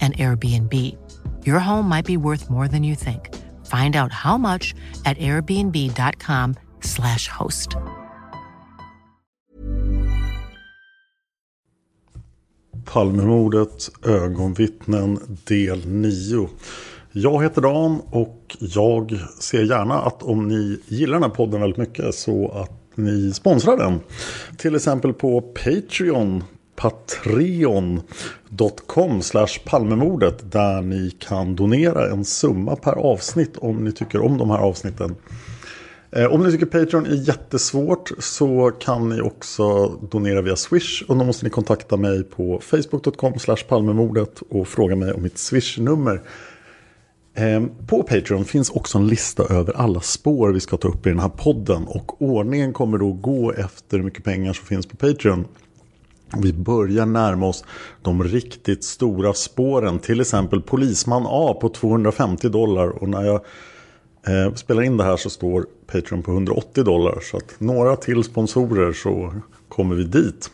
and Airbnb. Your home might be worth more than you think. Find out how much at airbnb.com/slash host. Palmemordet, ögonvittnen del 9. Jag heter Dan och jag ser gärna att om ni gillar den här podden väldigt mycket så att ni sponsrar den. Till exempel på Patreon patreon.com palmemordet där ni kan donera en summa per avsnitt om ni tycker om de här avsnitten. Eh, om ni tycker Patreon är jättesvårt så kan ni också donera via Swish och då måste ni kontakta mig på facebook.com palmemordet och fråga mig om mitt Swish-nummer. Eh, på Patreon finns också en lista över alla spår vi ska ta upp i den här podden och ordningen kommer då gå efter hur mycket pengar som finns på Patreon. Vi börjar närma oss de riktigt stora spåren. Till exempel Polisman A på 250 dollar. Och när jag eh, spelar in det här så står Patreon på 180 dollar. Så att några till sponsorer så kommer vi dit.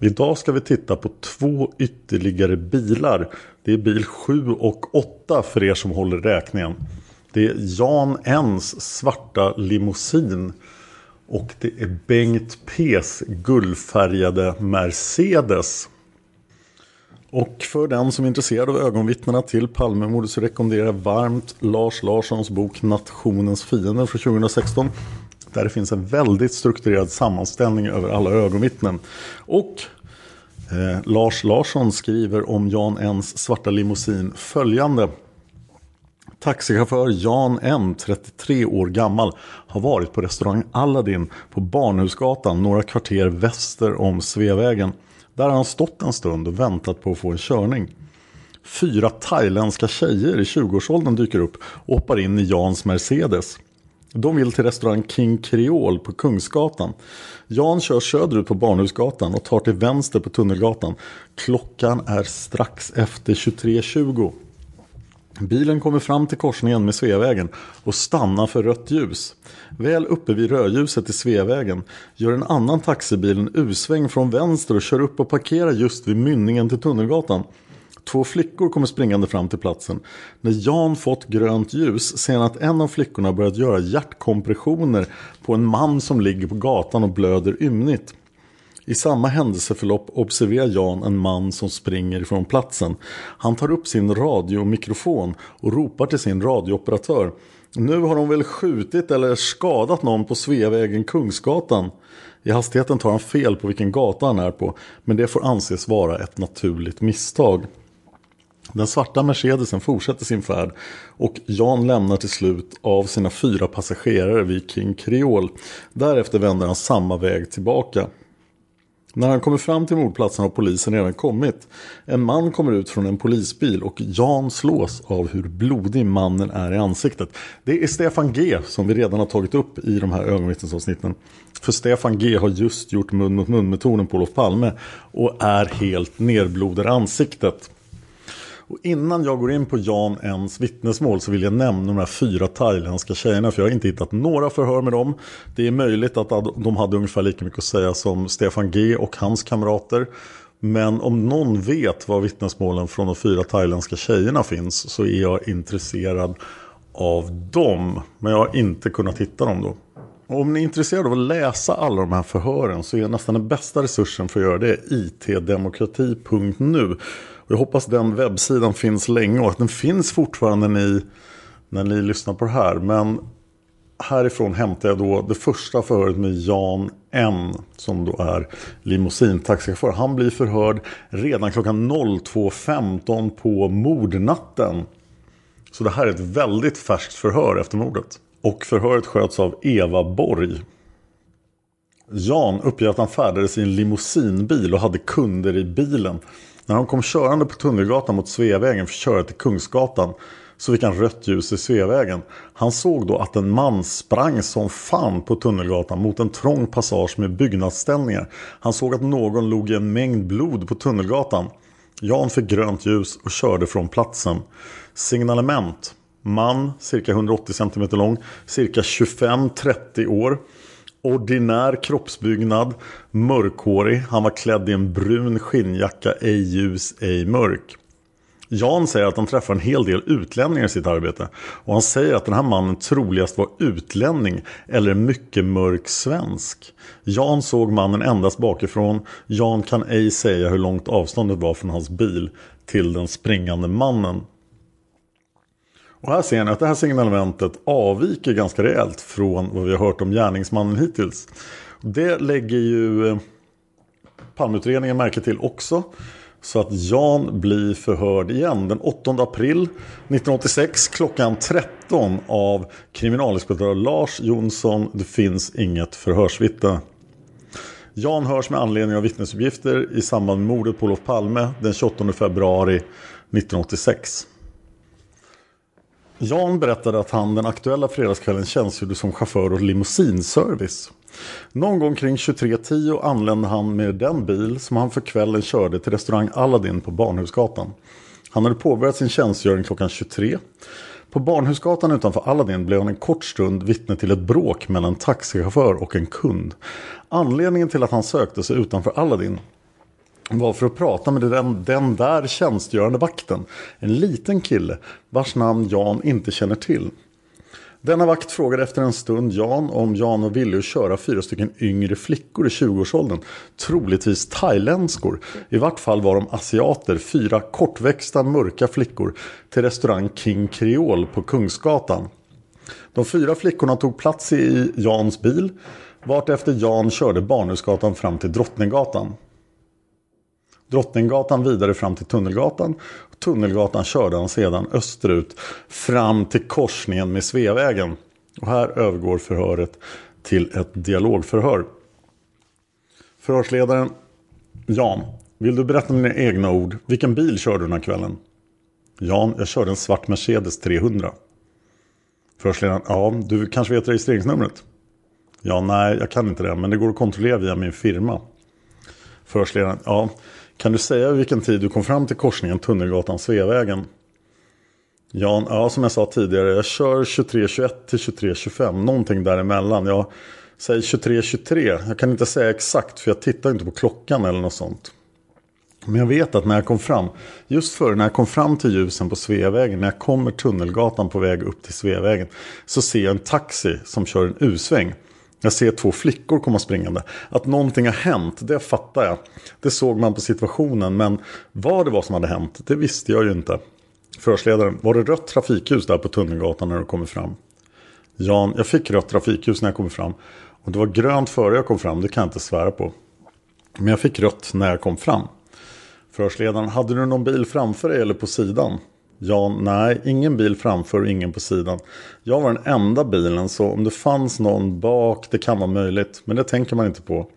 Idag ska vi titta på två ytterligare bilar. Det är bil 7 och 8 för er som håller räkningen. Det är Jan Ens svarta limousin. Och det är Bengt P's guldfärgade Mercedes. Och för den som är intresserad av ögonvittnena till Palmemordet så rekommenderar jag varmt Lars Larssons bok Nationens fiender från 2016. Där det finns en väldigt strukturerad sammanställning över alla ögonvittnen. Och eh, Lars Larsson skriver om Jan Ens svarta limousin följande. Taxichaufför Jan M, 33 år gammal, har varit på restaurang Aladdin på Barnhusgatan några kvarter väster om Sveavägen. Där har han stått en stund och väntat på att få en körning. Fyra thailändska tjejer i 20-årsåldern dyker upp och hoppar in i Jans Mercedes. De vill till restaurang King Creole på Kungsgatan. Jan kör söderut på Barnhusgatan och tar till vänster på Tunnelgatan. Klockan är strax efter 23.20. Bilen kommer fram till korsningen med Sveavägen och stannar för rött ljus. Väl uppe vid rödljuset i Sveavägen gör en annan taxibil en U-sväng från vänster och kör upp och parkerar just vid mynningen till Tunnelgatan. Två flickor kommer springande fram till platsen. När Jan fått grönt ljus ser han att en av flickorna börjat göra hjärtkompressioner på en man som ligger på gatan och blöder ymnigt. I samma händelseförlopp observerar Jan en man som springer ifrån platsen. Han tar upp sin radiomikrofon och ropar till sin radiooperatör. Nu har de väl skjutit eller skadat någon på Sveavägen Kungsgatan. I hastigheten tar han fel på vilken gata han är på, men det får anses vara ett naturligt misstag. Den svarta Mercedesen fortsätter sin färd och Jan lämnar till slut av sina fyra passagerare vid King Creole. Därefter vänder han samma väg tillbaka. När han kommer fram till mordplatsen har polisen redan kommit. En man kommer ut från en polisbil och Jan slås av hur blodig mannen är i ansiktet. Det är Stefan G som vi redan har tagit upp i de här ögonvittnesavsnitten. För Stefan G har just gjort mun mot mun metoden på Olof Palme och är helt nerblodad i ansiktet. Och innan jag går in på Jan Ens vittnesmål så vill jag nämna de här fyra thailändska tjejerna för jag har inte hittat några förhör med dem. Det är möjligt att de hade ungefär lika mycket att säga som Stefan G och hans kamrater. Men om någon vet var vittnesmålen från de fyra thailändska tjejerna finns så är jag intresserad av dem. Men jag har inte kunnat hitta dem då. Och om ni är intresserade av att läsa alla de här förhören så är nästan den bästa resursen för att göra det itdemokrati.nu. Jag hoppas den webbsidan finns länge och att den finns fortfarande när ni, när ni lyssnar på det här. Men härifrån hämtar jag då det första förhöret med Jan N. Som då är limousintaxichaufför. Han blir förhörd redan klockan 02.15 på mordnatten. Så det här är ett väldigt färskt förhör efter mordet. Och förhöret sköts av Eva Borg. Jan uppger att han färdades i en limousinbil och hade kunder i bilen. När han kom körande på Tunnelgatan mot Sveavägen för att köra till Kungsgatan så fick han rött ljus i Sveavägen. Han såg då att en man sprang som fan på Tunnelgatan mot en trång passage med byggnadsställningar. Han såg att någon låg i en mängd blod på Tunnelgatan. Jan fick grönt ljus och körde från platsen. Signalement. Man, cirka 180 cm lång, cirka 25-30 år. Ordinär kroppsbyggnad, mörkhårig. Han var klädd i en brun skinnjacka, ej ljus, ej mörk. Jan säger att han träffar en hel del utlänningar i sitt arbete. Och han säger att den här mannen troligast var utlänning eller mycket mörk svensk. Jan såg mannen endast bakifrån. Jan kan ej säga hur långt avståndet var från hans bil till den springande mannen. Och här ser ni att det här signalementet avviker ganska rejält från vad vi har hört om gärningsmannen hittills. Det lägger ju eh, Palmeutredningen märke till också. Så att Jan blir förhörd igen den 8 april 1986 klockan 13 av kriminalinspektör Lars Jonsson. Det finns inget förhörsvittne. Jan hörs med anledning av vittnesuppgifter i samband med mordet på Olof Palme den 28 februari 1986. Jan berättade att han den aktuella fredagskvällen tjänstgjorde som chaufför åt limousinservice. Någon gång kring 23.10 anlände han med den bil som han för kvällen körde till restaurang Aladdin på Barnhusgatan. Han hade påbörjat sin tjänstgöring klockan 23. På Barnhusgatan utanför Aladdin blev han en kort stund vittne till ett bråk mellan en taxichaufför och en kund. Anledningen till att han sökte sig utanför Aladdin var för att prata med den, den där tjänstgörande vakten. En liten kille vars namn Jan inte känner till. Denna vakt frågade efter en stund Jan om Jan var villig att köra fyra stycken yngre flickor i 20-årsåldern. Troligtvis thailändskor. I vart fall var de asiater, fyra kortväxta mörka flickor till restaurang King Creole på Kungsgatan. De fyra flickorna tog plats i Jans bil vart efter Jan körde Barnhusgatan fram till Drottninggatan. Drottninggatan vidare fram till Tunnelgatan. Tunnelgatan körde han sedan österut fram till korsningen med Sveavägen. Och här övergår förhöret till ett dialogförhör. Förhörsledaren Jan, vill du berätta med dina egna ord. Vilken bil körde du den här kvällen? Jan, jag körde en svart Mercedes 300. Förhörsledaren, ja, du kanske vet registreringsnumret? Ja, nej, jag kan inte det, men det går att kontrollera via min firma. Förhörsledaren, ja, kan du säga vilken tid du kom fram till korsningen Tunnelgatan-Sveavägen? Jan, ja som jag sa tidigare, jag kör 23.21 till 23.25, någonting däremellan. Jag säger 23.23, jag kan inte säga exakt för jag tittar inte på klockan eller något sånt. Men jag vet att när jag kom fram, just före när jag kom fram till ljusen på Sveavägen, när jag kommer Tunnelgatan på väg upp till Sveavägen, så ser jag en taxi som kör en U-sväng. Jag ser två flickor komma springande. Att någonting har hänt, det fattar jag. Det såg man på situationen, men vad det var som hade hänt, det visste jag ju inte. Förhörsledaren, var det rött trafikljus där på Tunnelgatan när du kommer fram? Jan, jag fick rött trafikljus när jag kom fram. Och det var grönt före jag kom fram, det kan jag inte svära på. Men jag fick rött när jag kom fram. Förhörsledaren, hade du någon bil framför dig eller på sidan? Ja, nej, ingen bil framför och ingen på sidan. Jag var den enda bilen så om det fanns någon bak, det kan vara möjligt. Men det tänker man inte på.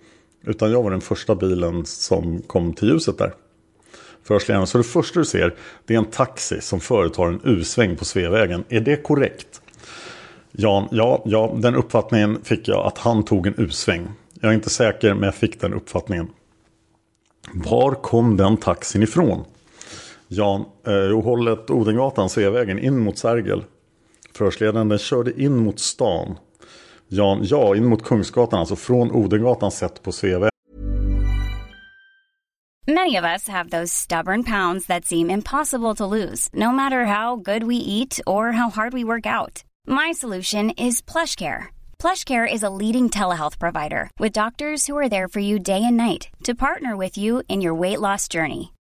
Utan jag var den första bilen som kom till ljuset där. Förhörsledaren, så det första du ser det är en taxi som företar en U-sväng på Sveavägen. Är det korrekt? Jan, ja, ja, den uppfattningen fick jag att han tog en U-sväng. Jag är inte säker men jag fick den uppfattningen. Var kom den taxin ifrån? Jan, eh, hållet Odengatan, Sveavägen, in mot Sergel. Förhörsledaren den körde in mot stan. Jan, ja, in mot Kungsgatan, alltså från Odengatan sett på Sveavägen. Many of us have those stubborn pounds that seem impossible to lose, no matter how good we eat or how hard we work out. My solution is PlushCare. PlushCare is a leading telehealth provider with doctors who are there for you day and night to partner with you in your weight loss journey.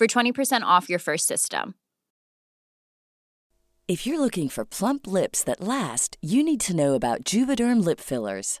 for 20% off your first system. If you're looking for plump lips that last, you need to know about Juvederm lip fillers.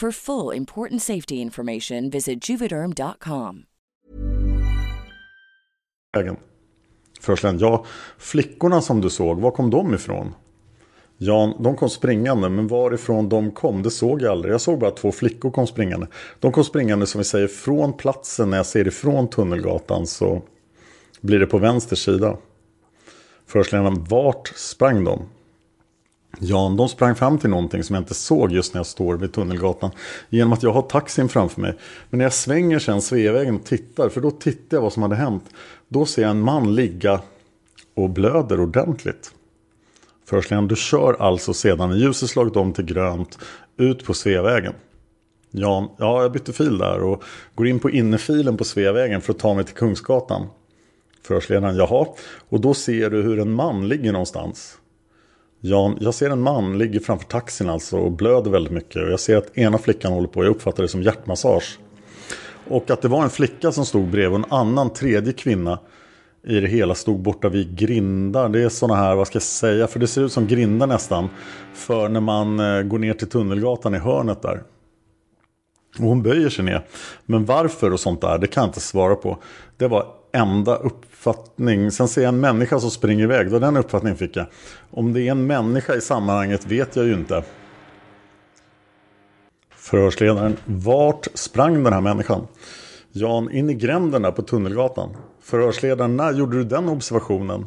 For full important safety information, visit juvederm.com. Förslän, ja, flickorna som du såg, var kom de ifrån? Jan, de kom springande, men varifrån de kom, det såg jag aldrig. Jag såg bara att två flickor kom springande. De kom springande, som vi säger, från platsen. När jag ser ifrån Tunnelgatan så blir det på vänster sida. Förhörsledaren, vart sprang de? Jan, de sprang fram till någonting som jag inte såg just när jag står vid Tunnelgatan. Genom att jag har taxin framför mig. Men när jag svänger sen Sveavägen och tittar, för då tittar jag vad som hade hänt. Då ser jag en man ligga och blöder ordentligt. Förhörsledaren, du kör alltså sedan när ljuset slagit om till grönt ut på Sveavägen. Jan, ja, jag bytte fil där och går in på innerfilen på Sveavägen för att ta mig till Kungsgatan. Förhörsledaren, jaha. Och då ser du hur en man ligger någonstans. Jan, jag ser en man ligger framför taxin alltså och blöder väldigt mycket. Och jag ser att ena flickan håller på, jag uppfattar det som hjärtmassage. Och att det var en flicka som stod bredvid och en annan tredje kvinna i det hela stod borta vid grindar. Det är sådana här, vad ska jag säga, för det ser ut som grindar nästan. För när man eh, går ner till Tunnelgatan i hörnet där. Och hon böjer sig ner. Men varför och sånt där, det kan jag inte svara på. Det var enda uppfattning. Sen ser jag en människa som springer iväg. Då den uppfattningen fick jag. Om det är en människa i sammanhanget vet jag ju inte. Förhörsledaren. Vart sprang den här människan? Jan, in i gränderna på Tunnelgatan. Förhörsledaren. När gjorde du den observationen?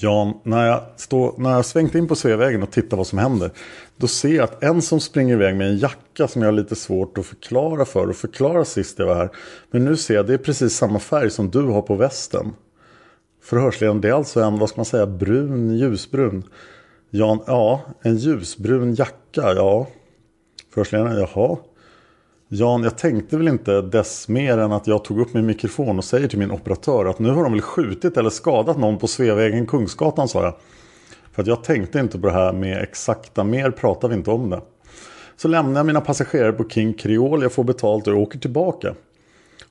Jan, när jag, stå, när jag svängt in på Sveavägen och tittar vad som händer. Då ser jag att en som springer iväg med en jacka som jag har lite svårt att förklara för och förklara sist jag var här. Men nu ser jag att det är precis samma färg som du har på västen. Förhörsledaren, det är alltså en, vad ska man säga, brun, ljusbrun. Jan, ja, en ljusbrun jacka, ja. Förhörsledaren, jaha. Jan, jag tänkte väl inte dess mer än att jag tog upp min mikrofon och säger till min operatör att nu har de väl skjutit eller skadat någon på Sveavägen Kungsgatan, sa jag. För att jag tänkte inte på det här med exakta, mer pratar vi inte om det. Så lämnar jag mina passagerare på King Creole, jag får betalt och jag åker tillbaka.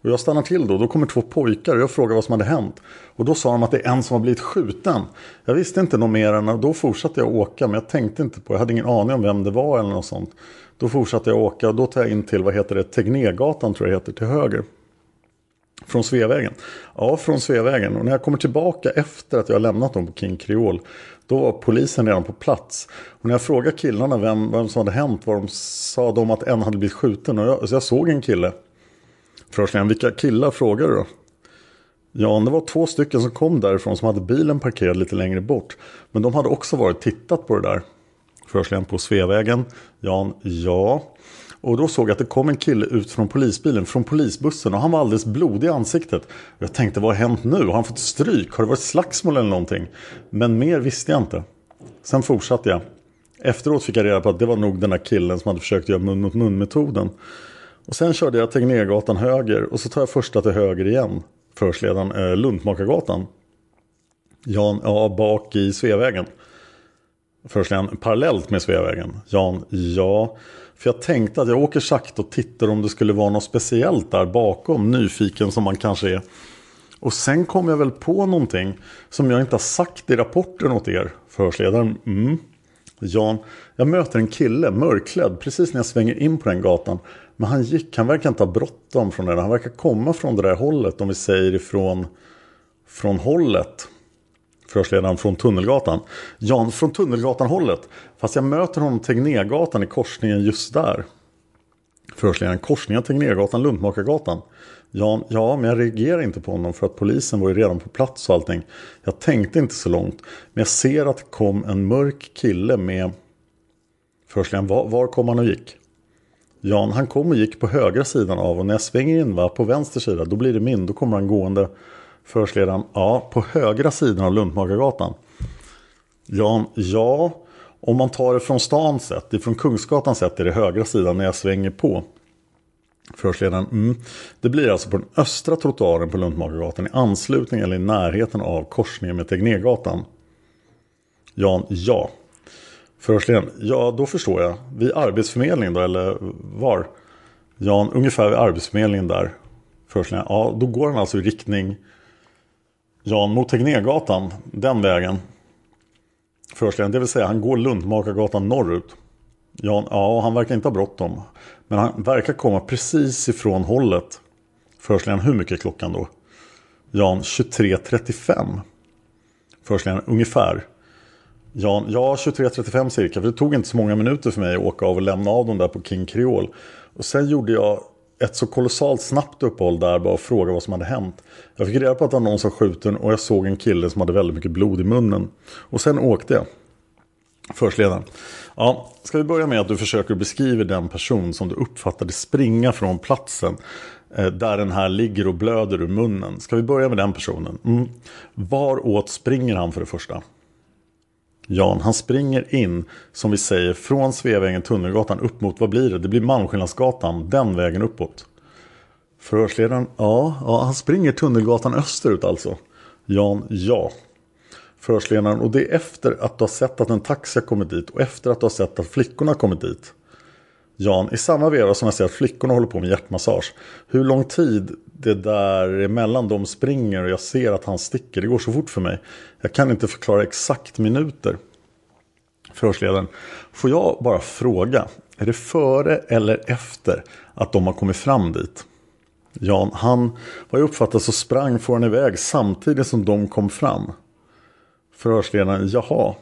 Och jag stannar till då, då kommer två pojkar och jag frågar vad som hade hänt. Och då sa de att det är en som har blivit skjuten. Jag visste inte något mer än att då fortsatte jag åka men jag tänkte inte på, jag hade ingen aning om vem det var eller något sånt. Då fortsatte jag åka och då tar jag in till, vad heter det, Tegnérgatan tror jag heter, till höger. Från Sveavägen? Ja, från Sveavägen. Och när jag kommer tillbaka efter att jag har lämnat dem på King Creole då var polisen redan på plats. Och när jag frågade killarna vem, vem som hade hänt var de sa de att en hade blivit skjuten. Och jag, så jag såg en kille. Förhörsledaren, vilka killar frågade du då? Ja, det var två stycken som kom därifrån som hade bilen parkerad lite längre bort. Men de hade också varit tittat på det där. Förhörsledaren på Sveavägen. Jan, ja. Och då såg jag att det kom en kille ut från polisbilen, från polisbussen och han var alldeles blodig i ansiktet. Jag tänkte, vad har hänt nu? Har han fått stryk? Har det varit slagsmål eller någonting? Men mer visste jag inte. Sen fortsatte jag. Efteråt fick jag reda på att det var nog den där killen som hade försökt göra mun mot mun metoden. Och sen körde jag Tegnérgatan höger och så tar jag första till höger igen. Förhörsledaren, eh, Luntmakargatan. Jan, ja, bak i Sveavägen. Förhörsledaren, parallellt med Sveavägen. Jan, ja. För jag tänkte att jag åker sakta och tittar om det skulle vara något speciellt där bakom. Nyfiken som man kanske är. Och sen kom jag väl på någonting som jag inte har sagt i rapporten åt er. Förhörsledaren. Mm. Jan, jag möter en kille, mörkklädd, precis när jag svänger in på den gatan. Men han gick, han verkar inte ha bråttom från det. Han verkar komma från det där hållet, om vi säger ifrån från hållet. Förhörsledaren från Tunnelgatan. Jan, från Tunnelgatan hållet. Fast jag möter honom Tegnérgatan i korsningen just där. Förhörsledaren, korsningen Tegnérgatan, Luntmakargatan. Jan, ja, men jag reagerar inte på honom för att polisen var ju redan på plats och allting. Jag tänkte inte så långt. Men jag ser att det kom en mörk kille med... Förhörsledaren, var, var kom han och gick? Jan, han kom och gick på högra sidan av och när jag svänger in va, på vänster sida, då blir det min. Då kommer han gående Förhörsledaren, ja, på högra sidan av Luntmakargatan. Jan, ja, om man tar det från stan sett, ifrån Kungsgatan sett är det högra sidan när jag svänger på. Förhörsledaren, mm. Det blir alltså på den östra trottoaren på Luntmakargatan i anslutning eller i närheten av korsningen med Tegnérgatan. Jan, ja. Förhörsledaren, ja då förstår jag. Vid Arbetsförmedlingen då, eller var? Jan, ungefär vid Arbetsförmedlingen där. Förhörsledaren, ja då går han alltså i riktning Jan mot Tegnérgatan, den vägen. Förhörsledaren, det vill säga han går Lundmakargatan norrut. Jan, ja, han verkar inte ha bråttom. Men han verkar komma precis ifrån hållet. Förhörsledaren, hur mycket är klockan då? Jan, 23.35. Förhörsledaren, ungefär. Jan, ja 23.35 cirka. För det tog inte så många minuter för mig att åka av och lämna av dem där på King Creole. Och sen gjorde jag ett så kolossalt snabbt uppehåll där bara och frågade vad som hade hänt. Jag fick reda på att det var någon som skjuten och jag såg en kille som hade väldigt mycket blod i munnen. Och sen åkte jag. Förstledaren. Ja, ska vi börja med att du försöker beskriva den person som du uppfattade springa från platsen. Eh, där den här ligger och blöder ur munnen. Ska vi börja med den personen? Mm. Var åt springer han för det första? Jan, han springer in, som vi säger, från Sveavägen, Tunnelgatan upp mot, vad blir det? Det blir Malmskillnadsgatan, den vägen uppåt. Förhörsledaren, ja, ja, han springer Tunnelgatan österut alltså. Jan, ja. Förhörsledaren, och det är efter att du har sett att en taxi har kommit dit och efter att du har sett att flickorna har kommit dit. Jan, i samma veva som jag ser att flickorna håller på med hjärtmassage. Hur lång tid det där emellan de springer och jag ser att han sticker. Det går så fort för mig. Jag kan inte förklara exakt minuter. Förhörsledaren, får jag bara fråga. Är det före eller efter att de har kommit fram dit? Jan, han, vad jag uppfattar så sprang får han iväg samtidigt som de kom fram. Förhörsledaren, jaha.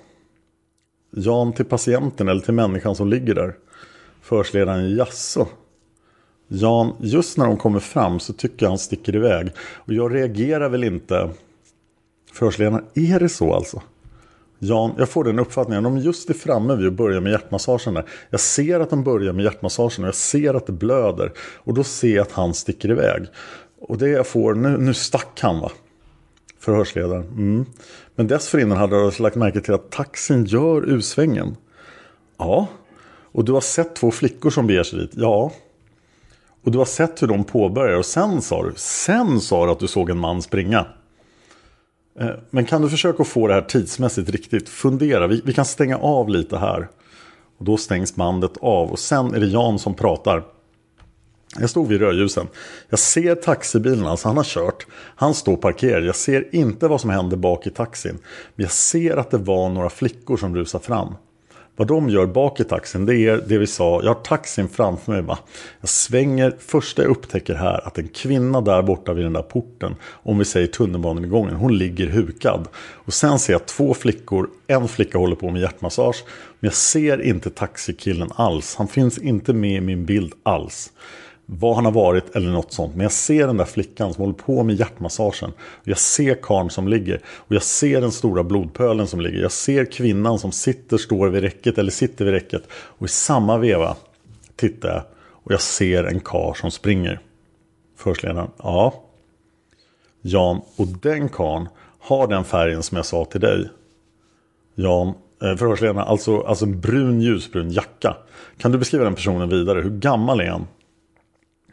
Jan till patienten eller till människan som ligger där. Förhörsledaren, jaså? Jan, just när de kommer fram så tycker jag han sticker iväg. Och jag reagerar väl inte. Förhörsledaren, är det så alltså? Jan, jag får den uppfattningen. De just är framme vid att börja med hjärtmassagen där. Jag ser att de börjar med hjärtmassagen och jag ser att det blöder. Och då ser jag att han sticker iväg. Och det jag får, nu, nu stack han va? Förhörsledaren, mm. Men dessförinnan hade jag lagt märke till att taxin gör U-svängen. Ja. Och du har sett två flickor som beger sig dit? Ja. Och du har sett hur de påbörjar och sen sa du, sen sa du att du såg en man springa. Eh, men kan du försöka få det här tidsmässigt riktigt? Fundera, vi, vi kan stänga av lite här. Och då stängs bandet av och sen är det Jan som pratar. Jag stod vid rödljusen. Jag ser taxibilen, alltså han har kört. Han står parkerad. Jag ser inte vad som händer bak i taxin. Men jag ser att det var några flickor som rusar fram. Vad de gör bak i taxin, det är det vi sa. Jag har taxin framför mig. Va? Jag svänger. Första jag upptäcker här att en kvinna där borta vid den där porten, om vi säger tunnelbanegången, hon ligger hukad. Och sen ser jag två flickor. En flicka håller på med hjärtmassage. Men jag ser inte taxikillen alls. Han finns inte med i min bild alls var han har varit eller något sånt. Men jag ser den där flickan som håller på med hjärtmassagen. Jag ser karn som ligger. Och jag ser den stora blodpölen som ligger. Jag ser kvinnan som sitter, står vid räcket eller sitter vid räcket. Och i samma veva tittar jag och jag ser en kar som springer. Förstledaren, ja. Jan, och den karn har den färgen som jag sa till dig. Jan, eh, förhörsledaren, alltså, alltså en brun ljusbrun jacka. Kan du beskriva den personen vidare? Hur gammal är han?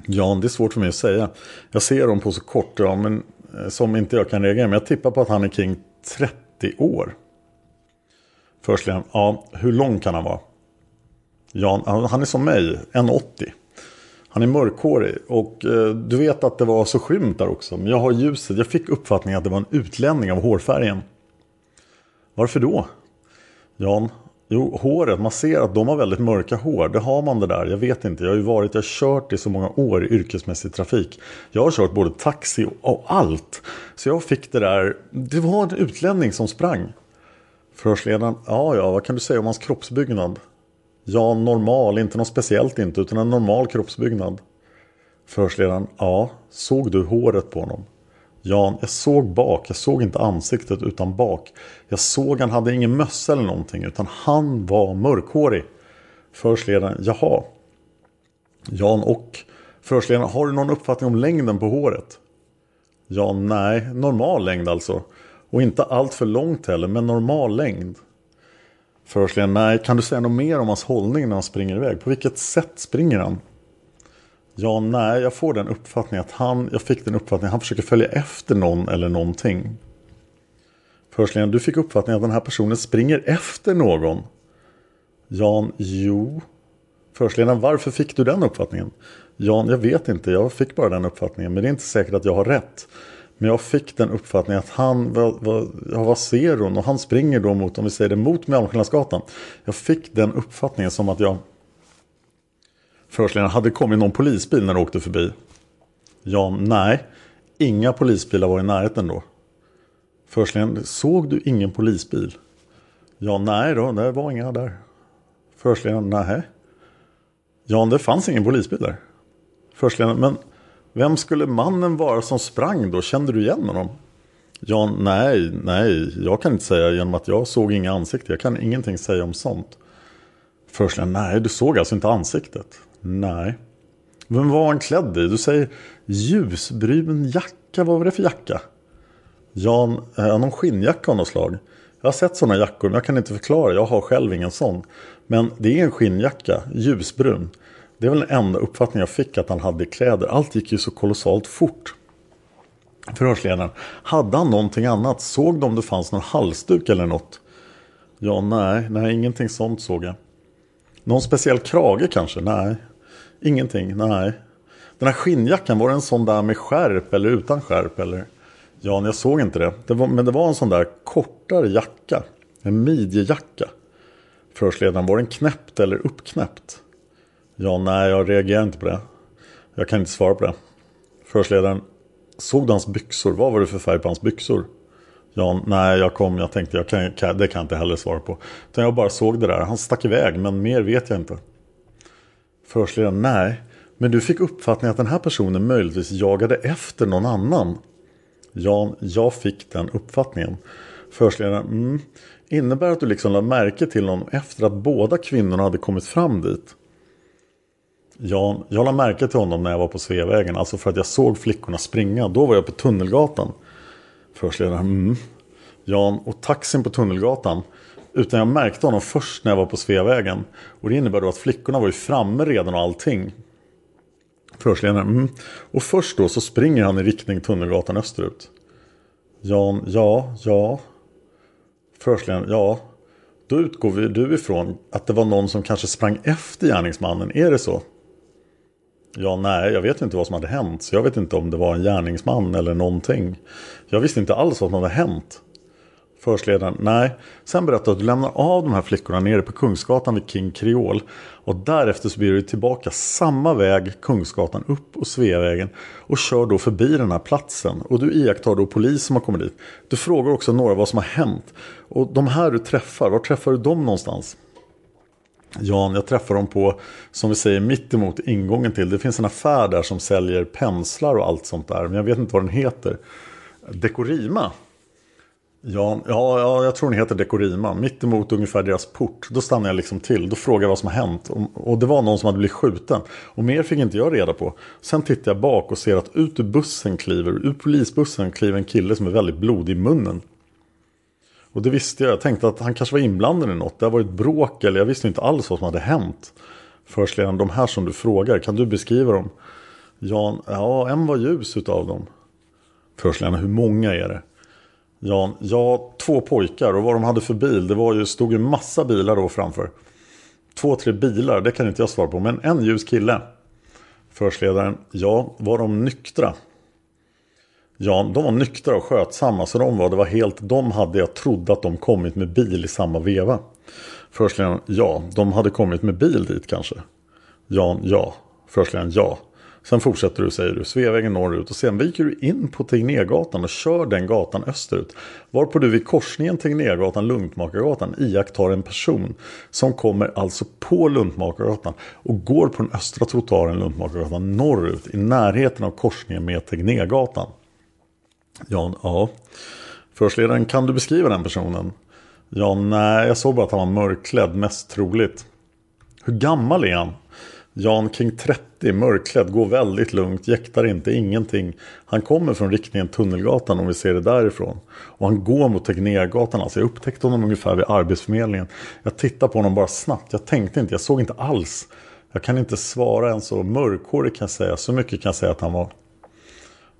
Ja, det är svårt för mig att säga. Jag ser dem på så kort, ja, men, eh, som inte jag kan reagera. Men jag tippar på att han är kring 30 år. Förstligen, ja, hur lång kan han vara? Jan, han är som mig, 1,80. Han är mörkhårig och eh, du vet att det var så skymt där också. Men jag har ljuset, jag fick uppfattningen att det var en utlänning av hårfärgen. Varför då? Jan, Jo, håret. Man ser att de har väldigt mörka hår. Det har man det där. Jag vet inte. Jag har ju varit, jag har kört i så många år i yrkesmässig trafik. Jag har kört både taxi och allt. Så jag fick det där. Det var en utlänning som sprang. Förhörsledaren. Ja, ja, vad kan du säga om hans kroppsbyggnad? Ja, normal. Inte något speciellt inte, utan en normal kroppsbyggnad. Förhörsledaren. Ja, såg du håret på honom? Jan, jag såg bak. Jag såg inte ansiktet utan bak. Jag såg han hade ingen mössa eller någonting utan han var mörkhårig. Förhörsledaren, jaha. Jan och förhörsledaren, har du någon uppfattning om längden på håret? Jan, nej, normal längd alltså. Och inte allt för långt heller, men normal längd. Förhörsledaren, nej, kan du säga något mer om hans hållning när han springer iväg? På vilket sätt springer han? Ja, nej, jag får den uppfattningen att han, jag fick den uppfattningen att han försöker följa efter någon eller någonting. Förstligen, du fick uppfattningen att den här personen springer efter någon. Jan, jo. Förhörsledaren, varför fick du den uppfattningen? Jan, jag vet inte, jag fick bara den uppfattningen. Men det är inte säkert att jag har rätt. Men jag fick den uppfattningen att han, vad, vad, ja, vad ser hon? Och han springer då mot, om vi säger det, mot Malmskillnadsgatan. Jag fick den uppfattningen som att jag Förhörsledaren, hade det kommit någon polisbil när du åkte förbi? Ja, nej. Inga polisbilar var i närheten då. Förhörsledaren, såg du ingen polisbil? Ja, nej då, det var inga där. Förhörsledaren, nej. Ja, det fanns ingen polisbil där. Förhörsledaren, men vem skulle mannen vara som sprang då? Kände du igen honom? Ja, nej, nej, jag kan inte säga genom att jag såg inga ansikten. Jag kan ingenting säga om sånt. Förhörsledaren, nej, du såg alltså inte ansiktet. Nej. Vem var han klädd i? Du säger ljusbrun jacka. Vad var det för jacka? Jan, eh, någon skinnjacka av något slag. Jag har sett sådana jackor men jag kan inte förklara. Jag har själv ingen sån. Men det är en skinnjacka, ljusbrun. Det är väl den enda uppfattningen jag fick att han hade kläder. Allt gick ju så kolossalt fort. Förhörsledaren, hade han någonting annat? Såg de om det fanns någon halsduk eller något? Ja, nej, nej, ingenting sånt såg jag. Någon speciell krage kanske? Nej. Ingenting, nej. Den här skinnjackan, var det en sån där med skärp eller utan skärp? Eller? Ja, jag såg inte det. det var, men det var en sån där kortare jacka. En midjejacka. Förhörsledaren, var den knäppt eller uppknäppt? Ja, nej, jag reagerar inte på det. Jag kan inte svara på det. Förhörsledaren, såg du hans byxor? Vad var det för färg på hans byxor? Ja, nej, jag kom, jag tänkte, jag kan, det kan jag inte heller svara på. Utan jag bara såg det där, han stack iväg, men mer vet jag inte. Förhörsledaren, nej. Men du fick uppfattningen att den här personen möjligtvis jagade efter någon annan. Jan, jag fick den uppfattningen. Förhörsledaren, mm. Innebär att du liksom lade märke till honom efter att båda kvinnorna hade kommit fram dit? Jan, jag lade märke till honom när jag var på Sveavägen. Alltså för att jag såg flickorna springa. Då var jag på Tunnelgatan. Förhörsledaren, mm. Jan, och taxin på Tunnelgatan. Utan jag märkte honom först när jag var på Sveavägen. Och det innebär då att flickorna var ju framme redan och allting. Förhörsledaren, mm. Och först då så springer han i riktning Tunnelgatan österut. Jan, ja, ja. Förhörsledaren, ja. Då utgår vi, du ifrån att det var någon som kanske sprang efter gärningsmannen. Är det så? Ja, nej, jag vet inte vad som hade hänt. Så jag vet inte om det var en gärningsman eller någonting. Jag visste inte alls vad som hade hänt. Förhörsledaren, nej. Sen berättar att du lämnar av de här flickorna nere på Kungsgatan vid King Creole. Och därefter så blir du tillbaka samma väg, Kungsgatan upp och Sveavägen. Och kör då förbi den här platsen. Och du iakttar då polis som har kommit dit. Du frågar också några vad som har hänt. Och de här du träffar, var träffar du dem någonstans? Jan, jag träffar dem på, som vi säger, mittemot ingången till. Det finns en affär där som säljer penslar och allt sånt där. Men jag vet inte vad den heter. Dekorima. Ja, ja, ja, jag tror den heter Dekorima. Mitt emot ungefär deras port. Då stannar jag liksom till. Då frågar jag vad som har hänt. Och, och det var någon som hade blivit skjuten. Och mer fick inte jag reda på. Sen tittar jag bak och ser att ut ur bussen kliver, ur polisbussen kliver en kille som är väldigt blodig i munnen. Och det visste jag. Jag tänkte att han kanske var inblandad i något. Det har varit bråk eller jag visste inte alls vad som hade hänt. Förhörsledaren, de här som du frågar, kan du beskriva dem? Jan, ja, en var ljus utav dem. Förhörsledaren, hur många är det? Jan, ja, två pojkar och vad de hade för bil, det var ju, stod ju massa bilar då framför. Två, tre bilar, det kan inte jag svara på, men en ljus kille. Förhörsledaren, ja, var de nyktra? Ja, de var nyktra och skötsamma så de var. Det var helt, de hade jag trodde att de kommit med bil i samma veva. Förhörsledaren, ja, de hade kommit med bil dit kanske. Jan, ja. Förhörsledaren, ja. Sen fortsätter du, säger du, Sveavägen norrut och sen viker du in på Tegnérgatan och kör den gatan österut. Varpå du vid korsningen Tegnérgatan, Luntmakargatan iakttar en person som kommer alltså på Luntmakargatan och går på den östra trottoaren Luntmakargatan norrut i närheten av korsningen med Tegnérgatan. Jan, ja. Förhörsledaren, kan du beskriva den personen? Ja, nej, jag såg bara att han var mörkklädd, mest troligt. Hur gammal är han? Jan kring 30, mörkklädd, går väldigt lugnt, jäktar inte, ingenting. Han kommer från riktningen Tunnelgatan om vi ser det därifrån. Och han går mot Tegnérgatan, alltså jag upptäckte honom ungefär vid Arbetsförmedlingen. Jag tittar på honom bara snabbt, jag tänkte inte, jag såg inte alls. Jag kan inte svara än så mörkhårig kan jag säga, så mycket kan jag säga att han var.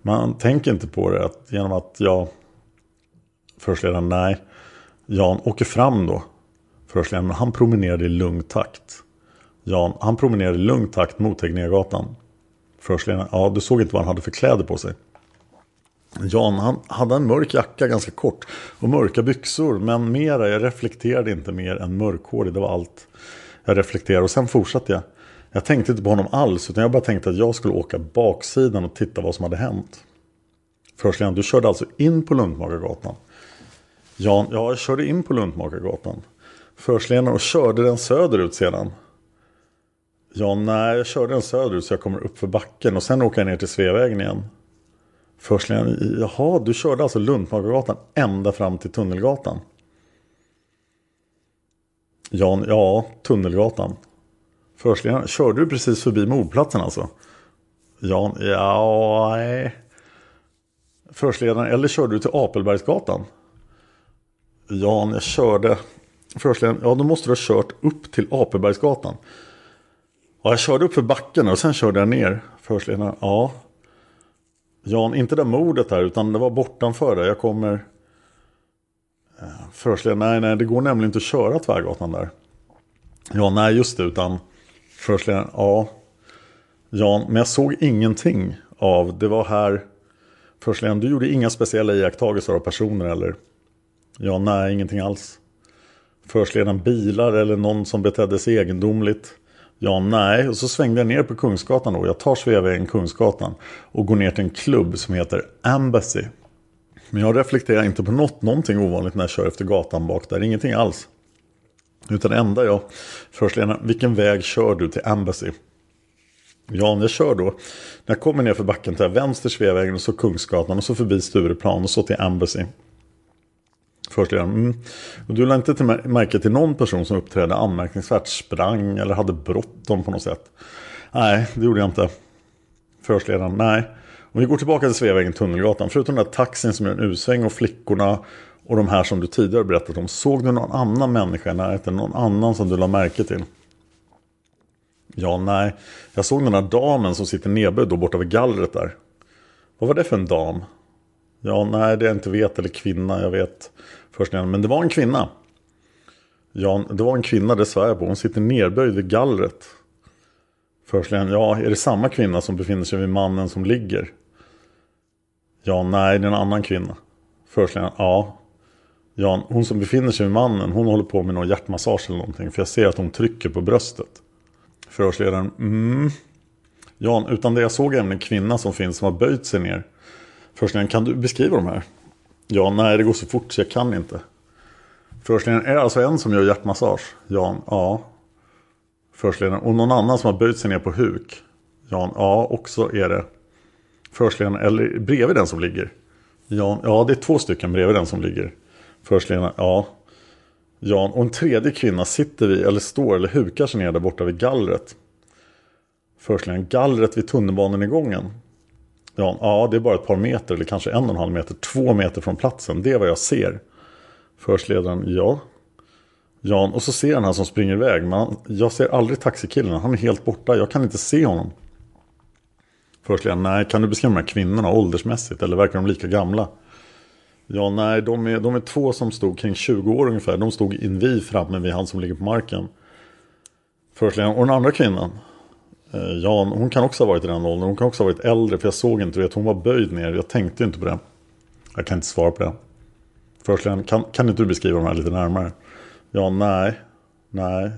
Man tänker inte på det att genom att jag Förhörsledaren, nej. Jan åker fram då. Förhörsledaren, han promenerade i lugn takt. Jan, han promenerade i lugn takt mot Tegnérgatan. Förhörsledaren, ja du såg inte vad han hade för kläder på sig. Jan, han hade en mörk jacka ganska kort och mörka byxor. Men mera, jag reflekterade inte mer än mörkhårig. Det var allt jag reflekterade. Och sen fortsatte jag. Jag tänkte inte på honom alls utan jag bara tänkte att jag skulle åka baksidan och titta vad som hade hänt. Förhörsledaren, du körde alltså in på Lundmakargatan? Jan, ja, jag körde in på Lundmakargatan. Förhörsledaren och körde den söderut sedan? Ja, nej, jag körde den söderut så jag kommer upp för backen och sen åker jag ner till Sveavägen igen. Förhörsledaren, jaha, du körde alltså Luntmakargatan ända fram till Tunnelgatan? Jan, ja, Tunnelgatan. Förstligen, körde du precis förbi mordplatsen alltså? Jan, ja, nej. Förhörsledaren, eller körde du till Apelbergsgatan? Jan, jag körde. Förhörsledaren, ja då måste du ha kört upp till Apelbergsgatan. Och jag körde upp för backen och sen körde jag ner. Förhörsledaren, ja. Jan, inte det mordet här utan det var bortanför det. Jag kommer... Eh, Förhörsledaren, nej, nej, det går nämligen inte att köra Tvärgatan där. Ja, nej, just det, utan Förhörsledaren, ja. Jan, men jag såg ingenting av, det var här. Förhörsledaren, du gjorde inga speciella iakttagelser av personer eller? Ja, nej, ingenting alls. Förhörsledaren, bilar eller någon som betedde sig egendomligt? Ja, nej. Och så svängde jag ner på Kungsgatan då. Jag tar Sveavägen Kungsgatan och går ner till en klubb som heter Embassy. Men jag reflekterar inte på något, någonting ovanligt när jag kör efter gatan bak där. Ingenting alls. Utan det enda jag Först Lena, vilken väg kör du till Embassy? Ja, jag kör då. När jag kommer ner för backen till vänster Sveavägen och så Kungsgatan och så förbi Stureplan och så till Embassy. Förhörsledaren, mm. och du lade inte till märke till någon person som uppträdde anmärkningsvärt, sprang eller hade bråttom på något sätt? Nej, det gjorde jag inte. Förhörsledaren, nej. Om vi går tillbaka till Sveavägen, Tunnelgatan, förutom den där taxin som gör en U-sväng och flickorna och de här som du tidigare berättat om. Såg du någon annan människa i närheten? Någon annan som du lade märke till? Ja, nej. Jag såg den här damen som sitter nedböjd då borta vid gallret där. Vad var det för en dam? Ja, nej, det jag inte vet. Eller kvinna, jag vet. Först Men det var en kvinna. Ja, det var en kvinna, det svär jag på. Hon sitter nerböjd vid gallret. Förstligen, ja, är det samma kvinna som befinner sig vid mannen som ligger? Ja, nej, det är en annan kvinna. Förstligen, ja. Ja, hon som befinner sig vid mannen, hon håller på med någon hjärtmassage eller någonting. För jag ser att hon trycker på bröstet. Förhörsledaren, mm. Jan, utan det jag såg även en kvinna som finns som har böjt sig ner. Förhörsledaren, kan du beskriva de här? Ja, nej, det går så fort så jag kan inte. Förhörsledaren, är det alltså en som gör hjärtmassage? Jan, ja. Förhörsledaren, och någon annan som har böjt sig ner på huk? Jan, ja, också är det. Förhörsledaren, eller bredvid den som ligger? Jan, ja, det är två stycken bredvid den som ligger. Förhörsledaren, ja. Jan, och en tredje kvinna sitter vi, eller står, eller hukar sig ner där borta vid gallret. Förhörsledaren, gallret vid tunnelbanenedgången? Jan, ja, det är bara ett par meter, eller kanske en och en halv meter, två meter från platsen. Det är vad jag ser. Förhörsledaren, ja. Jan, och så ser han han som springer iväg. Men jag ser aldrig taxikillen, han är helt borta. Jag kan inte se honom. Förhörsledaren, nej, kan du beskriva de här kvinnorna åldersmässigt? Eller verkar de lika gamla? Ja, nej, de är, de är två som stod kring 20 år ungefär. De stod invid framme vid han som ligger på marken. Förhörsledaren, och den andra kvinnan? Eh, Jan, hon kan också ha varit i den åldern. Hon kan också ha varit äldre, för jag såg inte det. Hon var böjd ner. Jag tänkte inte på det. Jag kan inte svara på det. Förhörsledaren, kan, kan inte du beskriva de här lite närmare? Ja, nej. Nej.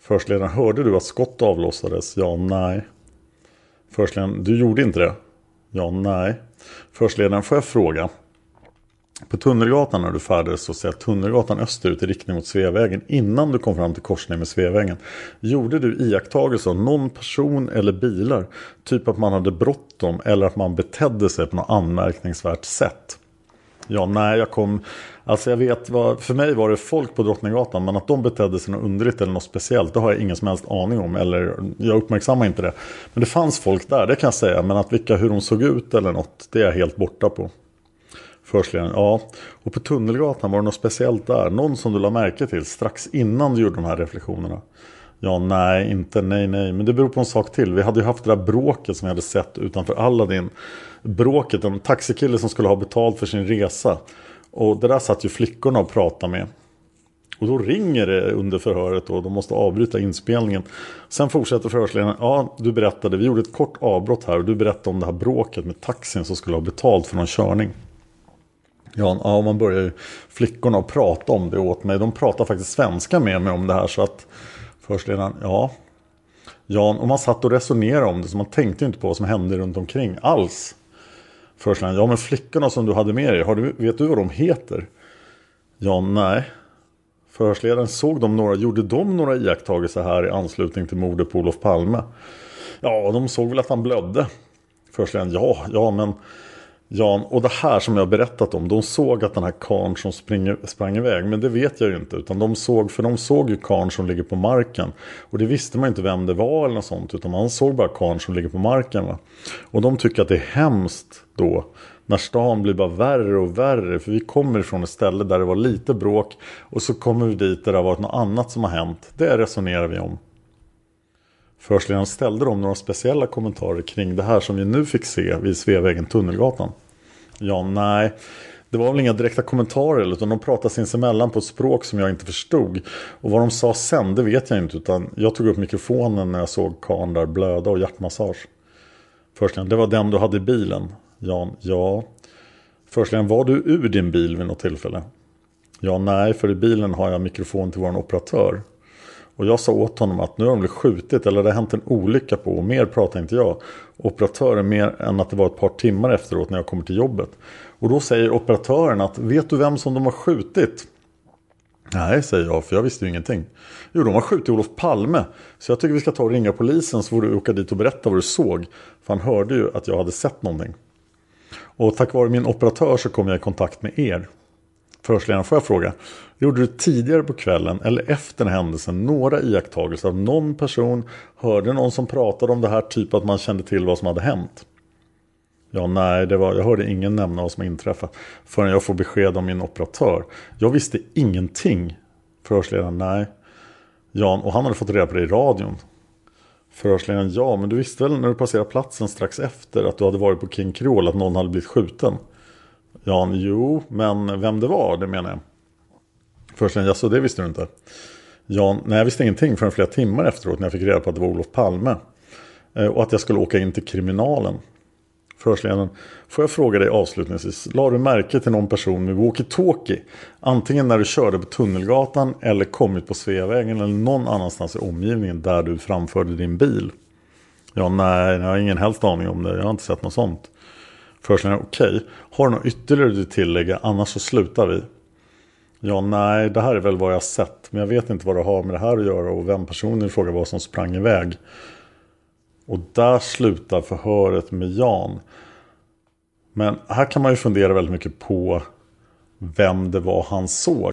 Förstledaren, hörde du att skott avlossades? Ja, nej. Förstledaren, du gjorde inte det? Ja, nej. Förstledaren, får jag fråga? På Tunnelgatan när du färdades så ser Tunnelgatan österut i riktning mot Sveavägen innan du kom fram till korsningen med Sveavägen. Gjorde du iakttagelse av någon person eller bilar? Typ att man hade bråttom eller att man betedde sig på något anmärkningsvärt sätt? Ja, nej, jag kom... Alltså jag vet, vad, för mig var det folk på Drottninggatan. Men att de betedde sig något underligt eller något speciellt. Det har jag ingen som helst aning om. Eller jag uppmärksammar inte det. Men det fanns folk där, det kan jag säga. Men att vilka, hur de såg ut eller något. Det är jag helt borta på. Förstligen, ja. Och på Tunnelgatan var det något speciellt där. Någon som du la märke till strax innan du gjorde de här reflektionerna. Ja, nej, inte nej, nej. Men det beror på en sak till. Vi hade ju haft det där bråket som vi hade sett utanför Aladdin. Bråket, en taxikille som skulle ha betalt för sin resa. Och det där satt ju flickorna och pratade med. Och då ringer det under förhöret och de måste avbryta inspelningen. Sen fortsätter förhörsledaren. Ja, du berättade, vi gjorde ett kort avbrott här och du berättade om det här bråket med taxin som skulle ha betalt för någon körning. Ja, ja man börjar ju flickorna att prata om det åt mig. De pratar faktiskt svenska med mig om det här så att Förhörsledaren, ja. Jan, och man satt och resonerade om det så man tänkte inte på vad som hände runt omkring alls. Förhörsledaren, ja men flickorna som du hade med dig, har du, vet du vad de heter? Jan, nej. Förhörsledaren, såg de några, gjorde de några iakttagelser här i anslutning till mordet på Olof Palme? Ja, de såg väl att han blödde. Förhörsledaren, ja, ja men Jan, och det här som jag berättat om, de såg att den här karn som springer, sprang iväg, men det vet jag ju inte. Utan de såg, för de såg ju karn som ligger på marken. Och det visste man inte vem det var eller något sånt, utan man såg bara karn som ligger på marken. Va? Och de tycker att det är hemskt då, när stan blir bara värre och värre. För vi kommer ifrån ett ställe där det var lite bråk, och så kommer vi dit där det har varit något annat som har hänt. Det resonerar vi om. Förhörsledaren ställde dem några speciella kommentarer kring det här som vi nu fick se vid Sveavägen Tunnelgatan. Ja, nej. Det var väl inga direkta kommentarer utan de pratade sinsemellan på ett språk som jag inte förstod. Och vad de sa sen det vet jag inte utan jag tog upp mikrofonen när jag såg karln där blöda och hjärtmassage. Förhörsledaren, det var den du hade i bilen. Jan, ja. Förhörsledaren, var du ur din bil vid något tillfälle? Ja, nej, för i bilen har jag mikrofon till vår operatör. Och jag sa åt honom att nu har de blivit skjutit eller det har hänt en olycka på och mer pratar inte jag. Operatören mer än att det var ett par timmar efteråt när jag kommer till jobbet. Och då säger operatören att vet du vem som de har skjutit? Nej, säger jag, för jag visste ju ingenting. Jo, de har skjutit Olof Palme. Så jag tycker vi ska ta och ringa polisen så får du åka dit och berätta vad du såg. För han hörde ju att jag hade sett någonting. Och tack vare min operatör så kom jag i kontakt med er. Förhörsledaren, får jag fråga, gjorde du tidigare på kvällen eller efter händelsen några iakttagelser av någon person, hörde någon som pratade om det här, typ att man kände till vad som hade hänt? Ja, nej, det var, jag hörde ingen nämna vad som inträffat förrän jag får besked om min operatör. Jag visste ingenting. Förhörsledaren, nej. Jan, och han hade fått reda på det i radion. Förhörsledaren, ja, men du visste väl när du passerade platsen strax efter att du hade varit på King Creole att någon hade blivit skjuten? Jan, jo, men vem det var, det menar jag. Förhörsledaren, en så det visste du inte? Jan, nej, jag visste ingenting förrän flera timmar efteråt när jag fick reda på att det var Olof Palme. Eh, och att jag skulle åka in till kriminalen. Förhörsledaren, får jag fråga dig avslutningsvis, la du märke till någon person med walkie-talkie? Antingen när du körde på Tunnelgatan eller kommit på Sveavägen eller någon annanstans i omgivningen där du framförde din bil? Ja, nej, jag har ingen helst aning om det, jag har inte sett något sånt. Förhörsledaren, okej, okay. har du något ytterligare du tillägga, annars så slutar vi. Ja, nej, det här är väl vad jag har sett, men jag vet inte vad det har med det här att göra och vem personen i fråga var som sprang iväg. Och där slutar förhöret med Jan. Men här kan man ju fundera väldigt mycket på vem det var han såg.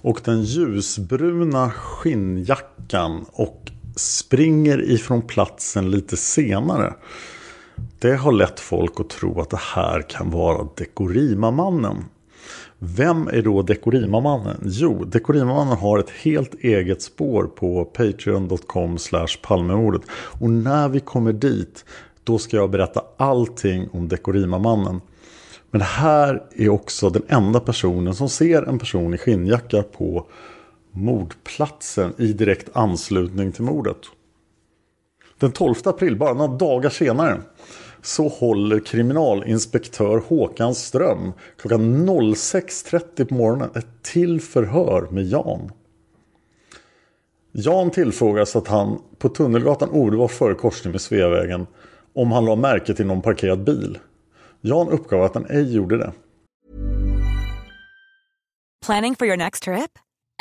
Och den ljusbruna skinnjackan och springer ifrån platsen lite senare. Det har lett folk att tro att det här kan vara Dekorima-mannen. Vem är då Dekorima-mannen? Jo, Dekorima-mannen har ett helt eget spår på patreon.com palmemordet. Och när vi kommer dit, då ska jag berätta allting om Dekorima-mannen. Men det här är också den enda personen som ser en person i skinnjacka på mordplatsen i direkt anslutning till mordet. Den 12 april, bara några dagar senare, så håller kriminalinspektör Håkan Ström klockan 06.30 på morgonen ett till förhör med Jan. Jan tillfrågas att han på Tunnelgatan omedelbart före korsning med Sveavägen om han la märke till någon parkerad bil. Jan uppgav att han ej gjorde det. Planning for your next trip?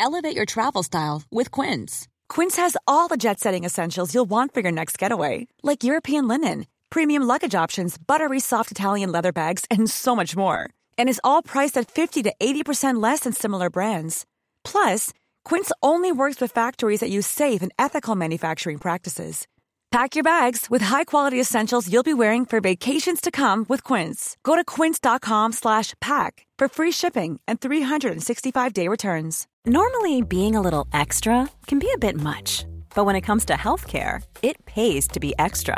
Elevate your travel style with Quince. Quince has all the jet setting essentials you'll want for your next getaway. Like European linen premium luggage options, buttery soft Italian leather bags, and so much more. And is all priced at 50 to 80% less than similar brands. Plus, Quince only works with factories that use safe and ethical manufacturing practices. Pack your bags with high-quality essentials you'll be wearing for vacations to come with Quince. Go to quince.com/pack for free shipping and 365-day returns. Normally, being a little extra can be a bit much, but when it comes to healthcare, it pays to be extra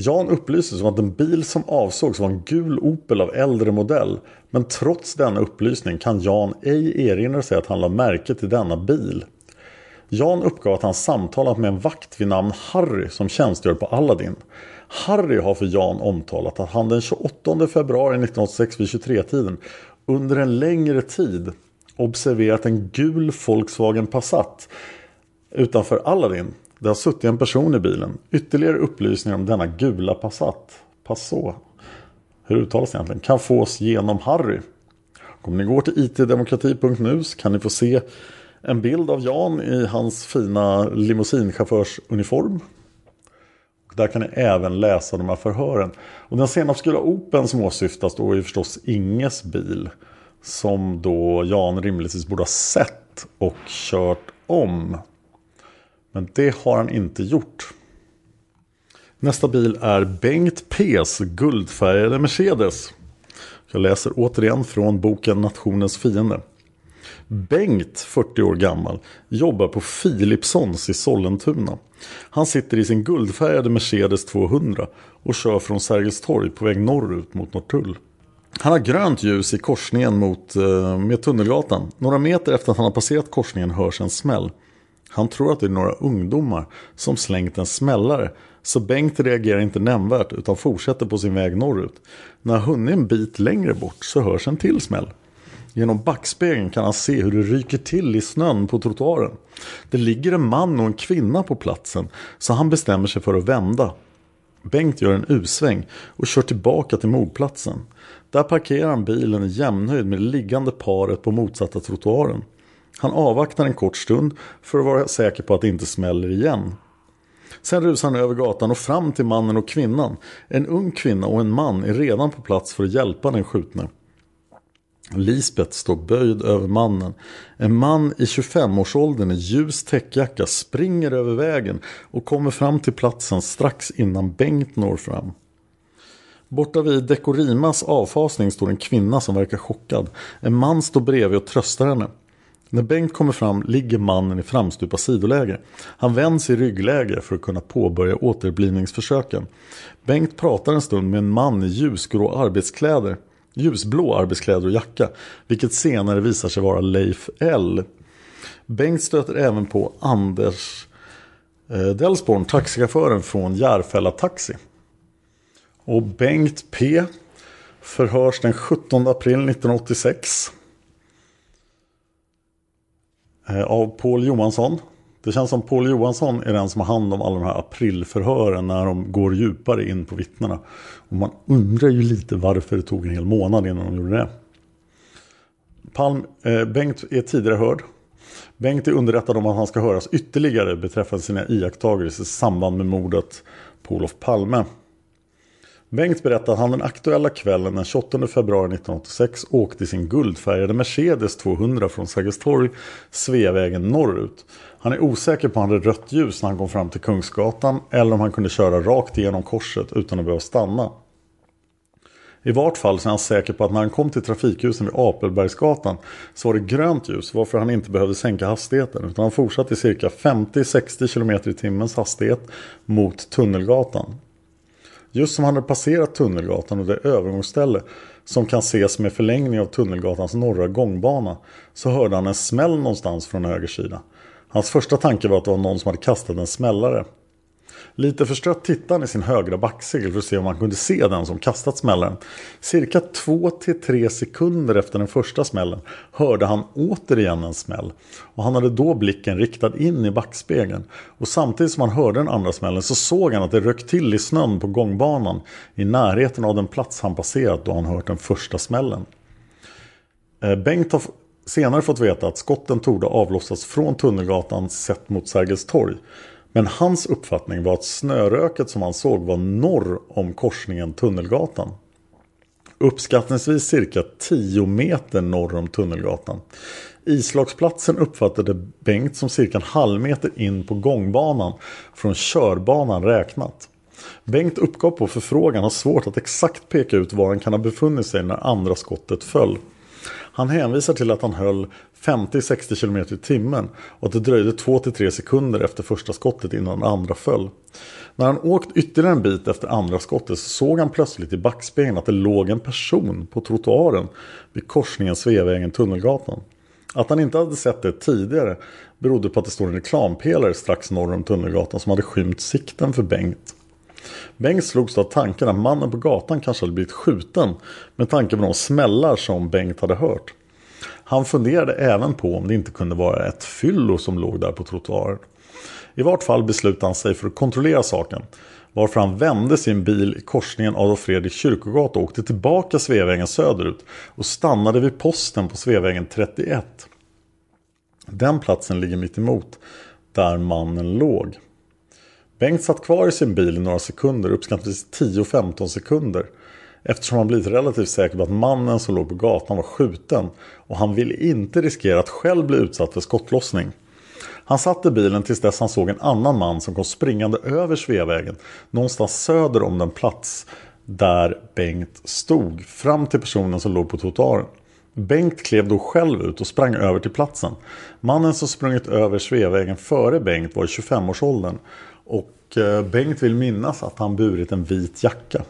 Jan upplystes om att den bil som avsågs var en gul Opel av äldre modell. Men trots denna upplysning kan Jan ej erinra sig att han la märke till denna bil. Jan uppgav att han samtalat med en vakt vid namn Harry som tjänstgör på Aladdin. Harry har för Jan omtalat att han den 28 februari 1986 vid 23-tiden under en längre tid observerat en gul Volkswagen Passat utanför Aladdin det har suttit en person i bilen. Ytterligare upplysningar om denna gula Passat. Passå. Hur uttalas det egentligen? Kan fås genom Harry. Om ni går till itdemokrati.nu så kan ni få se en bild av Jan i hans fina limousinchaufförsuniform. Där kan ni även läsa de här förhören. Och den senapsgula Open som åsyftas då är förstås Inges bil. Som då Jan rimligtvis borde ha sett och kört om. Men det har han inte gjort. Nästa bil är Bengt P's guldfärgade Mercedes. Jag läser återigen från boken Nationens fiende. Bengt, 40 år gammal, jobbar på Philipssons i Sollentuna. Han sitter i sin guldfärgade Mercedes 200 och kör från Sergels torg på väg norrut mot Norrtull. Han har grönt ljus i korsningen mot, eh, med Tunnelgatan. Några meter efter att han har passerat korsningen hörs en smäll. Han tror att det är några ungdomar som slängt en smällare så Bengt reagerar inte nämnvärt utan fortsätter på sin väg norrut. När han hunnit en bit längre bort så hörs en till smäll. Genom backspegeln kan han se hur det ryker till i snön på trottoaren. Det ligger en man och en kvinna på platsen så han bestämmer sig för att vända. Bengt gör en U-sväng och kör tillbaka till mordplatsen. Där parkerar han bilen i jämnhöjd med det liggande paret på motsatta trottoaren. Han avvaktar en kort stund för att vara säker på att det inte smäller igen. Sen rusar han över gatan och fram till mannen och kvinnan. En ung kvinna och en man är redan på plats för att hjälpa den skjutne. Lisbeth står böjd över mannen. En man i 25-årsåldern i ljus täckjacka springer över vägen och kommer fram till platsen strax innan Bengt når fram. Borta vid Dekorimas avfasning står en kvinna som verkar chockad. En man står bredvid och tröstar henne. När Bengt kommer fram ligger mannen i framstupa sidoläge. Han vänds i ryggläge för att kunna påbörja återblivningsförsöken. Bengt pratar en stund med en man i ljusgrå arbetskläder ljusblå arbetskläder och jacka, vilket senare visar sig vara Leif L. Bengt stöter även på Anders eh, Delsborn, taxichauffören från Järfälla Taxi. Och Bengt P förhörs den 17 april 1986 Eh, av Paul Johansson. Det känns som Paul Johansson är den som har hand om alla de här aprilförhören när de går djupare in på vittnena. Och man undrar ju lite varför det tog en hel månad innan de gjorde det. Palm, eh, Bengt är tidigare hörd. Bengt är underrättad om att han ska höras ytterligare beträffande sina iakttagelser i samband med mordet på Olof Palme. Bengt berättar att han den aktuella kvällen den 28 februari 1986 åkte i sin guldfärgade Mercedes 200 från Sergels torg Sveavägen norrut. Han är osäker på om han hade rött ljus när han kom fram till Kungsgatan eller om han kunde köra rakt igenom korset utan att behöva stanna. I vart fall så är han säker på att när han kom till trafikljusen vid Apelbergsgatan så var det grönt ljus varför han inte behövde sänka hastigheten utan han fortsatte i cirka 50-60 km i timmens hastighet mot Tunnelgatan. Just som han hade passerat Tunnelgatan och det övergångsställe som kan ses med förlängning av Tunnelgatans norra gångbana så hörde han en smäll någonstans från höger sida. Hans första tanke var att det var någon som hade kastat en smällare. Lite förstrött tittade han i sin högra backsegel för att se om han kunde se den som kastat smällaren. Cirka 2-3 sekunder efter den första smällen hörde han återigen en smäll. Och han hade då blicken riktad in i backspegeln. Och samtidigt som han hörde den andra smällen så såg han att det rök till i snön på gångbanan i närheten av den plats han passerat då han hört den första smällen. Eh, Bengt har senare fått veta att skotten torde avlossats från Tunnelgatan sett mot Sergels torg. Men hans uppfattning var att snöröket som han såg var norr om korsningen Tunnelgatan. Uppskattningsvis cirka 10 meter norr om Tunnelgatan. Islagsplatsen uppfattade Bengt som cirka en halv meter in på gångbanan från körbanan räknat. Bengt uppgav på förfrågan har svårt att exakt peka ut var han kan ha befunnit sig när andra skottet föll. Han hänvisar till att han höll 50-60 km i timmen och att det dröjde 2-3 sekunder efter första skottet innan andra föll. När han åkt ytterligare en bit efter andra skottet så såg han plötsligt i backspegeln att det låg en person på trottoaren vid korsningen Sveavägen-Tunnelgatan. Att han inte hade sett det tidigare berodde på att det stod en reklampelare strax norr om Tunnelgatan som hade skymt sikten för Bengt. Bengt slogs av tanken att mannen på gatan kanske hade blivit skjuten med tanke på de smällar som Bengt hade hört. Han funderade även på om det inte kunde vara ett fyllo som låg där på trottoaren. I vart fall beslutade han sig för att kontrollera saken. Varför han vände sin bil i korsningen Adolf Fredrik kyrkogata och åkte tillbaka Sveavägen söderut och stannade vid posten på Sveavägen 31. Den platsen ligger mitt emot där mannen låg. Bengt satt kvar i sin bil i några sekunder, uppskattningsvis 10-15 sekunder. Eftersom han blivit relativt säker på att mannen som låg på gatan var skjuten och han ville inte riskera att själv bli utsatt för skottlossning. Han satt i bilen tills dess han såg en annan man som kom springande över Sveavägen någonstans söder om den plats där Bengt stod fram till personen som låg på trottoaren. Bengt klev då själv ut och sprang över till platsen. Mannen som sprungit över Sveavägen före Bengt var i 25-årsåldern och eh, Bengt vill minnas att han burit en vit jacka.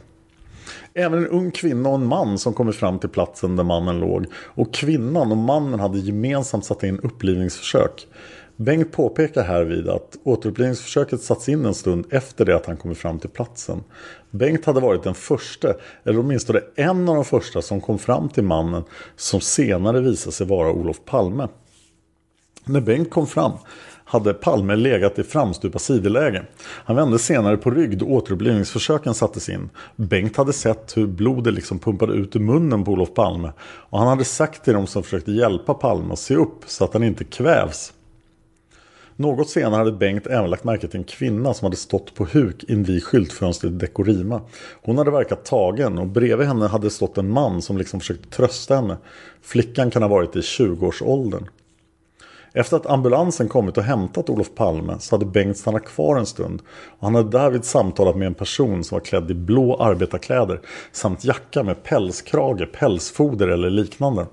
Även en ung kvinna och en man som kommit fram till platsen där mannen låg. Och kvinnan och mannen hade gemensamt satt in upplivningsförsök. Bengt påpekar härvid att återupplivningsförsöket satts in en stund efter det att han kommit fram till platsen. Bengt hade varit den första, eller åtminstone en av de första som kom fram till mannen som senare visade sig vara Olof Palme. När Bengt kom fram hade Palme legat i framstupa sideläge. Han vände senare på rygg då återupplivningsförsöken sattes in. Bengt hade sett hur blodet liksom pumpade ut ur munnen på Olof Palme. Och han hade sagt till dem som försökte hjälpa Palme att se upp så att han inte kvävs. Något senare hade Bengt även lagt märke till en kvinna som hade stått på huk invid skyltfönstret i Dekorima. Hon hade verkat tagen och bredvid henne hade stått en man som liksom försökte trösta henne. Flickan kan ha varit i 20-årsåldern. Efter att ambulansen kommit och hämtat Olof Palme så hade Bengt stannat kvar en stund. Och han hade därvid samtalat med en person som var klädd i blå arbetarkläder samt jacka med pälskrage, pälsfoder eller liknande.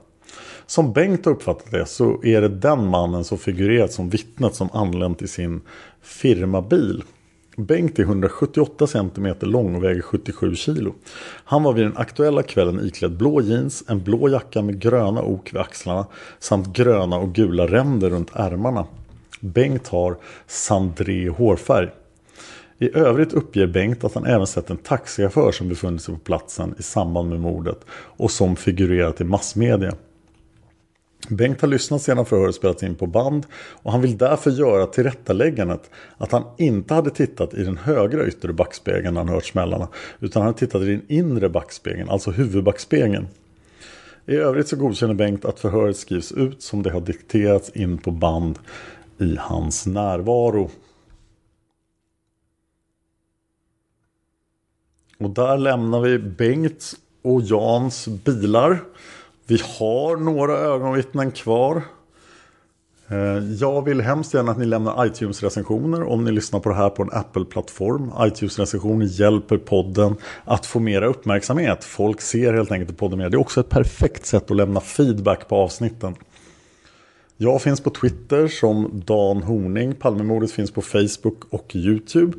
Som Bengt har uppfattat det så är det den mannen som figurerat som vittnet som anlänt i sin firmabil. Bengt är 178 cm lång och väger 77 kg. Han var vid den aktuella kvällen iklädd blå jeans, en blå jacka med gröna ok vid axlarna samt gröna och gula ränder runt ärmarna. Bengt har sandré hårfärg. I övrigt uppger Bengt att han även sett en taxichaufför som befunnit sig på platsen i samband med mordet och som figurerat i massmedia. Bengt har lyssnat sedan förhöret spelats in på band och han vill därför göra tillrättaläggandet att han inte hade tittat i den högra yttre backspegeln när han hört smällarna utan han hade tittat i den inre backspegeln, alltså huvudbackspegeln. I övrigt så godkänner Bengt att förhöret skrivs ut som det har dikterats in på band i hans närvaro. Och där lämnar vi Bengts och Jans bilar. Vi har några ögonvittnen kvar. Eh, jag vill hemskt gärna att ni lämnar iTunes-recensioner om ni lyssnar på det här på en Apple-plattform. iTunes-recensioner hjälper podden att få mera uppmärksamhet. Folk ser helt enkelt podden mer. Det är också ett perfekt sätt att lämna feedback på avsnitten. Jag finns på Twitter som Dan Horning. Palmemordet finns på Facebook och YouTube.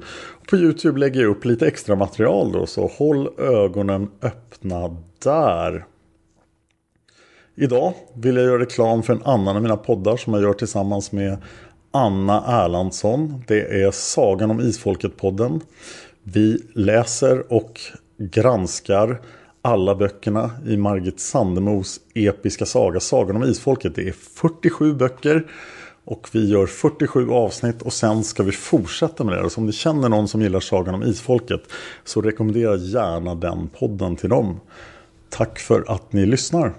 På YouTube lägger jag upp lite extra material då, så håll ögonen öppna där. Idag vill jag göra reklam för en annan av mina poddar som jag gör tillsammans med Anna Erlandsson. Det är Sagan om Isfolket-podden. Vi läser och granskar alla böckerna i Margit Sandemos episka saga Sagan om Isfolket. Det är 47 böcker och vi gör 47 avsnitt och sen ska vi fortsätta med det. Så om ni känner någon som gillar Sagan om Isfolket så rekommendera gärna den podden till dem. Tack för att ni lyssnar.